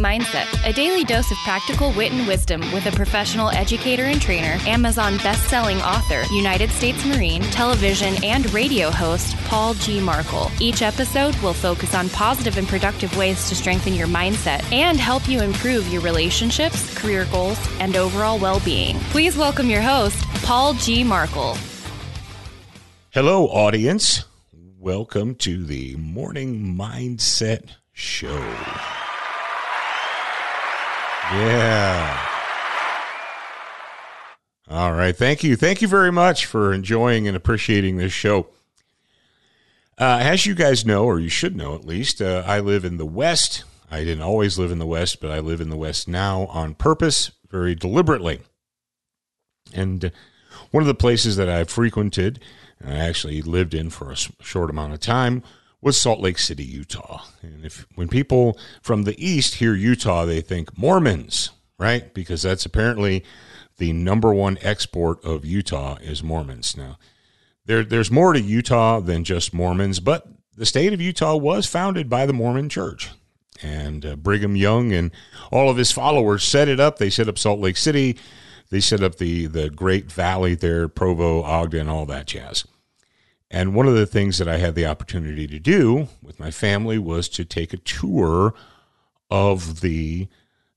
Mindset, a daily dose of practical wit and wisdom with a professional educator and trainer, Amazon best-selling author, United States Marine, television and radio host Paul G. Markel. Each episode will focus on positive and productive ways to strengthen your mindset and help you improve your relationships, career goals, and overall well-being. Please welcome your host, Paul G. Markel. Hello, audience. Welcome to the Morning Mindset Show. Yeah. All right. Thank you. Thank you very much for enjoying and appreciating this show. Uh, as you guys know, or you should know at least, uh, I live in the West. I didn't always live in the West, but I live in the West now on purpose, very deliberately. And one of the places that I've frequented, I actually lived in for a short amount of time, was Salt Lake City, Utah. And if when people from the east hear Utah, they think Mormons, right? Because that's apparently the number one export of Utah is Mormons. Now, there there's more to Utah than just Mormons, but the state of Utah was founded by the Mormon Church. And uh, Brigham Young and all of his followers set it up. They set up Salt Lake City. They set up the the Great Valley there, Provo, Ogden, all that jazz. And one of the things that I had the opportunity to do with my family was to take a tour of the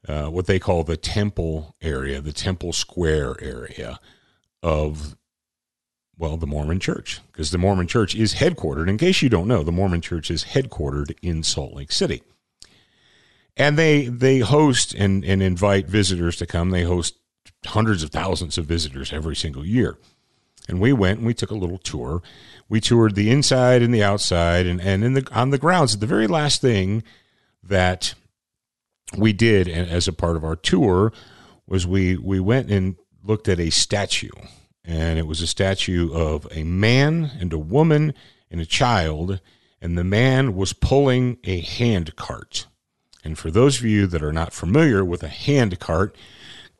uh, what they call the temple area, the temple square area of well, the Mormon Church, because the Mormon Church is headquartered. In case you don't know, the Mormon Church is headquartered in Salt Lake City, and they they host and and invite visitors to come. They host hundreds of thousands of visitors every single year. And we went and we took a little tour. We toured the inside and the outside, and, and in the on the grounds. The very last thing that we did as a part of our tour was we we went and looked at a statue, and it was a statue of a man and a woman and a child, and the man was pulling a hand cart. And for those of you that are not familiar with a hand cart,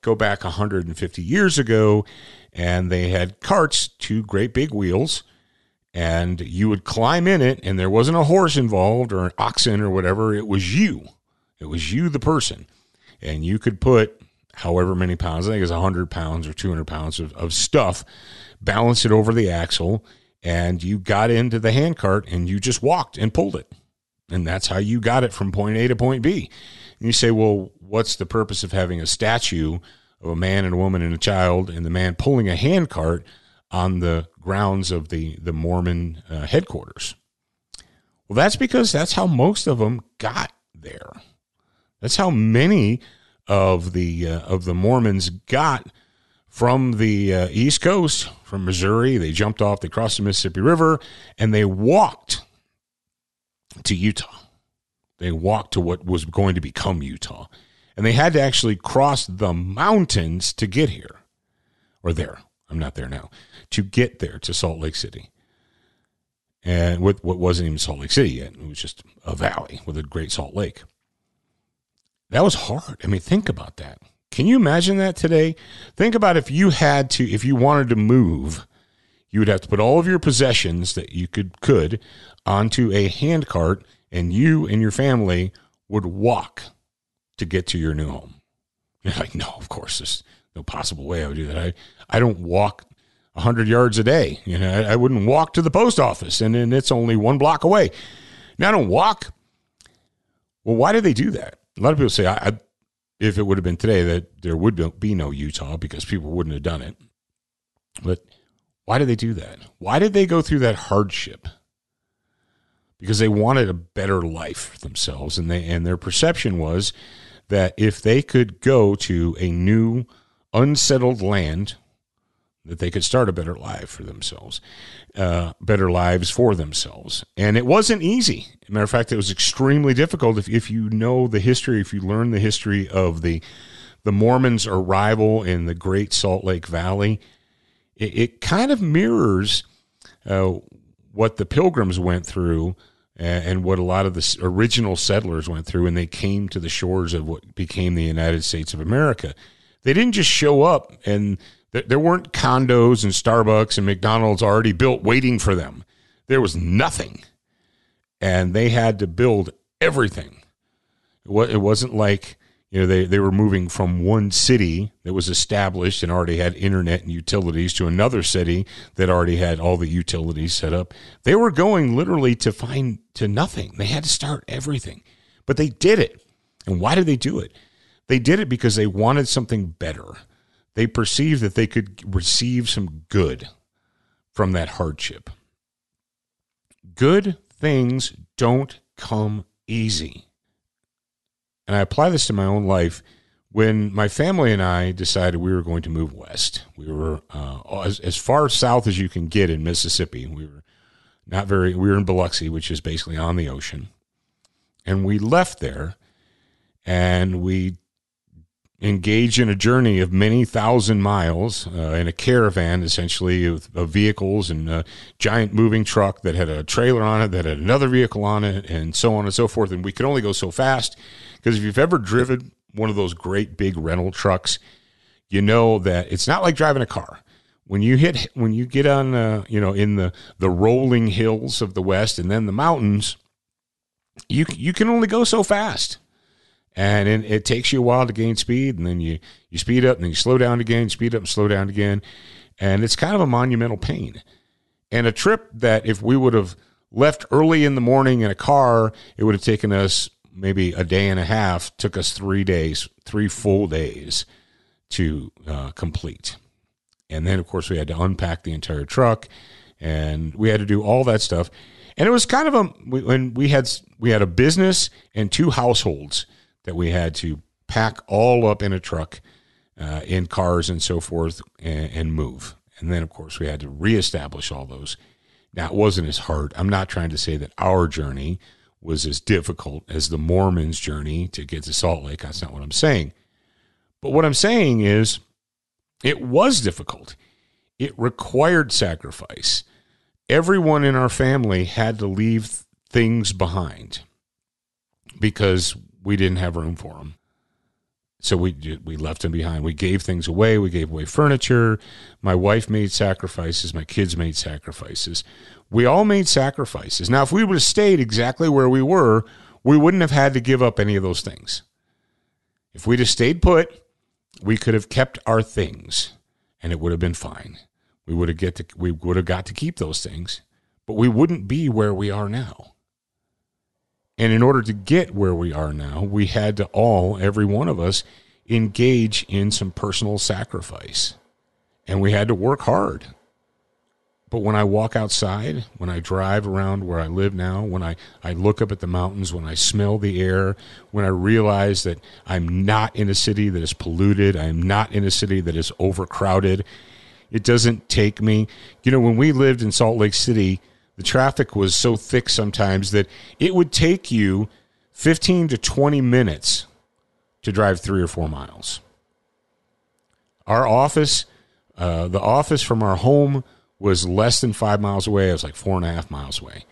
go back 150 years ago and they had carts, two great big wheels, and you would climb in it, and there wasn't a horse involved or an oxen or whatever. It was you. It was you, the person. And you could put however many pounds, I think it's 100 pounds or 200 pounds of, of stuff, balance it over the axle, and you got into the handcart and you just walked and pulled it. And that's how you got it from point A to point B. And you say, well, what's the purpose of having a statue of a man and a woman and a child, and the man pulling a handcart on the grounds of the the Mormon uh, headquarters. Well, that's because that's how most of them got there. That's how many of the uh, of the Mormons got from the uh, East Coast, from Missouri. They jumped off, they crossed the Mississippi River, and they walked to Utah. They walked to what was going to become Utah and they had to actually cross the mountains to get here or there. I'm not there now to get there to Salt Lake City. And what what wasn't even Salt Lake City yet. It was just a valley with a great salt lake. That was hard. I mean, think about that. Can you imagine that today? Think about if you had to, if you wanted to move, you would have to put all of your possessions that you could could onto a handcart, and you and your family would walk to get to your new home. You're like, no, of course, there's no possible way I would do that. I, I don't walk 100 yards a day. You know, I, I wouldn't walk to the post office, and then it's only one block away. Now, I don't walk. Well, why do they do that? A lot of people say, I, I if it would have been today, that there would be no Utah because people wouldn't have done it. But why did they do that? Why did they go through that hardship? Because they wanted a better life for themselves, and they and their perception was that if they could go to a new unsettled land, that they could start a better life for themselves, uh, better lives for themselves. And it wasn't easy. matter of fact, it was extremely difficult. If, if you know the history, if you learn the history of the the Mormons' arrival in the Great Salt Lake Valley, it, it kind of mirrors uh, what the Pilgrims went through and what a lot of the original settlers went through when they came to the shores of what became the United States of America. They didn't just show up and there weren't condos and Starbucks and McDonald's already built waiting for them. There was nothing. And they had to build everything. It wasn't like, you know, they, they were moving from one city that was established and already had internet and utilities to another city that already had all the utilities set up. They were going literally to find to nothing. They had to start everything. But they did it. And why did they do it? They did it because they wanted something better they perceived that they could receive some good from that hardship. Good things don't come easy. And I apply this to my own life. When my family and I decided we were going to move west, we were uh, as, as far south as you can get in Mississippi. We were not very, we were in Biloxi, which is basically on the ocean. And we left there and we engage in a journey of many thousand miles uh, in a caravan, essentially, of, of, vehicles and a giant moving truck that had a trailer on it, that had another vehicle on it, and so on and so forth. And we could only go so fast because if you've ever driven one of those great big rental trucks, you know that it's not like driving a car. When you hit, when you get on, uh, you know, in the the rolling hills of the west and then the mountains, you you can only go so fast and it, it, takes you a while to gain speed, and then you you speed up, and then you slow down again, speed up, and slow down again, and it's kind of a monumental pain. And a trip that if we would have left early in the morning in a car, it would have taken us maybe a day and a half. Took us three days, three full days to uh, complete. And then, of course, we had to unpack the entire truck, and we had to do all that stuff. And it was kind of a when we had we had a business and two households that we had to pack all up in a truck, uh, in cars and so forth, and, and move. And then, of course, we had to reestablish all those. Now, it wasn't as hard. I'm not trying to say that our journey was as difficult as the Mormons' journey to get to Salt Lake. That's not what I'm saying. But what I'm saying is it was difficult. It required sacrifice. Everyone in our family had to leave things behind because we didn't have room for them. So we we left them behind. We gave things away. We gave away furniture. My wife made sacrifices. My kids made sacrifices. We all made sacrifices. Now, if we would have stayed exactly where we were, we wouldn't have had to give up any of those things. If we'd have stayed put, we could have kept our things, and it would have been fine. We would have get to we would have got to keep those things, but we wouldn't be where we are now. And in order to get where we are now, we had to all, every one of us, engage in some personal sacrifice. And we had to work hard. But when I walk outside, when I drive around where I live now, when I, I look up at the mountains, when I smell the air, when I realize that I'm not in a city that is polluted, I'm not in a city that is overcrowded, it doesn't take me. You know, when we lived in Salt Lake City, the traffic was so thick sometimes that it would take you 15 to 20 minutes to drive three or four miles. Our office, uh, the office from our home was less than five miles away. It was like four and a half miles away.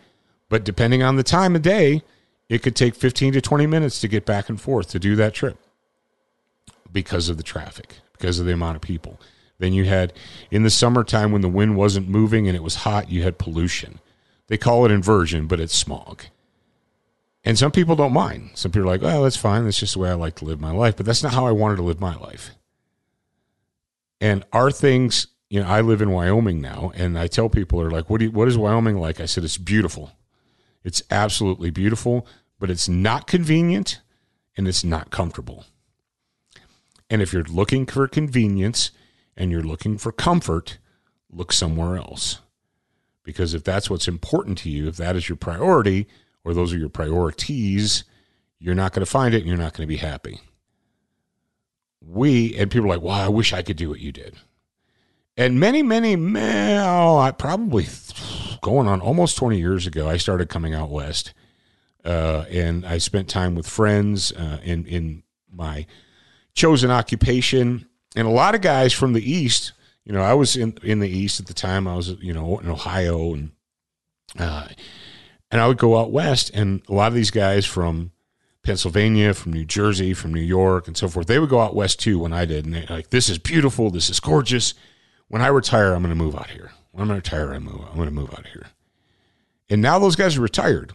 But depending on the time of day, it could take 15 to 20 minutes to get back and forth to do that trip because of the traffic, because of the amount of people. Then you had in the summertime when the wind wasn't moving and it was hot, you had pollution. They call it inversion, but it's smog. And some people don't mind. Some people are like, oh, that's fine. That's just the way I like to live my life. But that's not how I wanted to live my life. And our things, you know, I live in Wyoming now, and I tell people, they're like, what, do you, what is Wyoming like? I said, it's beautiful. It's absolutely beautiful, but it's not convenient and it's not comfortable. And if you're looking for convenience and you're looking for comfort, look somewhere else. Because if that's what's important to you, if that is your priority, or those are your priorities, you're not going to find it and you're not going to be happy. We, and people are like, well, I wish I could do what you did. And many, many, oh, I probably going on almost 20 years ago, I started coming out west. Uh, and I spent time with friends uh, in, in my chosen occupation. And a lot of guys from the East, you know, I was in, in the East at the time. I was, you know, in Ohio and, uh, and I would go out west, and a lot of these guys from Pennsylvania, from New Jersey, from New York, and so forth, they would go out west too when I did. And they're like, this is beautiful. This is gorgeous. When I retire, I'm going to move out here. When I'm going to retire, I move, I'm going to move out here. And now those guys are retired.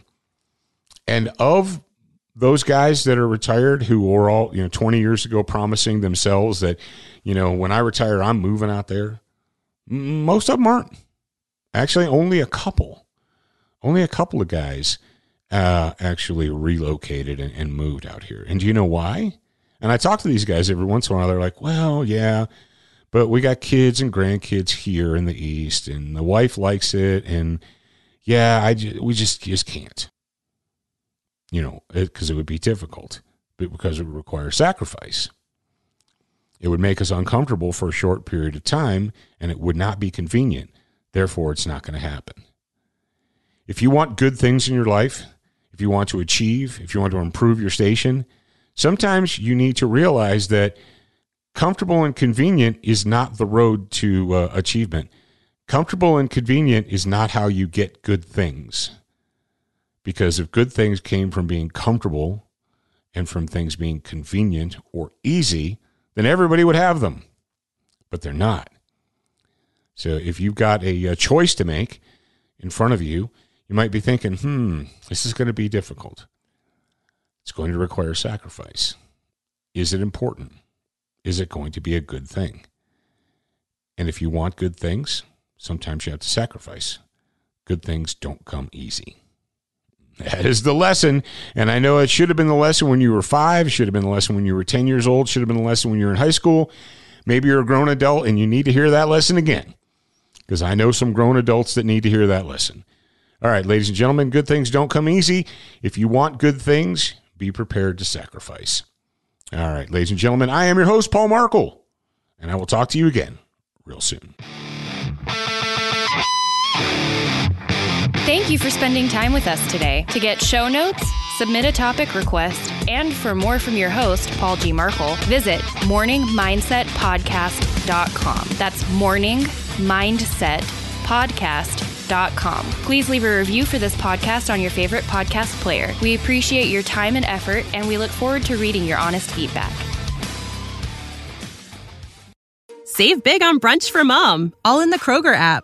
And of those guys that are retired who were all, you know, 20 years ago promising themselves that, you know, when I retire, I'm moving out there, most of them aren't. Actually, only a couple. Only a couple of guys uh, actually relocated and, and moved out here. And do you know why? And I talk to these guys every once in a while. They're like, well, yeah, but we got kids and grandkids here in the East, and the wife likes it. And yeah, I we just, just can't, you know, because it, it would be difficult, but because it would require sacrifice. It would make us uncomfortable for a short period of time, and it would not be convenient. Therefore, it's not going to happen. If you want good things in your life, if you want to achieve, if you want to improve your station, sometimes you need to realize that comfortable and convenient is not the road to uh, achievement. Comfortable and convenient is not how you get good things. Because if good things came from being comfortable and from things being convenient or easy, then everybody would have them. But they're not. So if you've got a, a choice to make in front of you, you might be thinking, hmm, this is going to be difficult. It's going to require sacrifice. Is it important? Is it going to be a good thing? And if you want good things, sometimes you have to sacrifice. Good things don't come easy. That is the lesson. And I know it should have been the lesson when you were five, should have been the lesson when you were 10 years old, should have been the lesson when you were in high school. Maybe you're a grown adult and you need to hear that lesson again. Because I know some grown adults that need to hear that lesson. All right, ladies and gentlemen, good things don't come easy. If you want good things, be prepared to sacrifice. All right, ladies and gentlemen, I am your host, Paul Markel, and I will talk to you again real soon. Thank you for spending time with us today. To get show notes, submit a topic request, and for more from your host, Paul G. Markel, visit morningmindsetpodcast.com. That's Morning Mindset Podcast Please leave a review for this podcast on your favorite podcast player. We appreciate your time and effort, and we look forward to reading your honest feedback. Save big on brunch for mom, all in the Kroger app.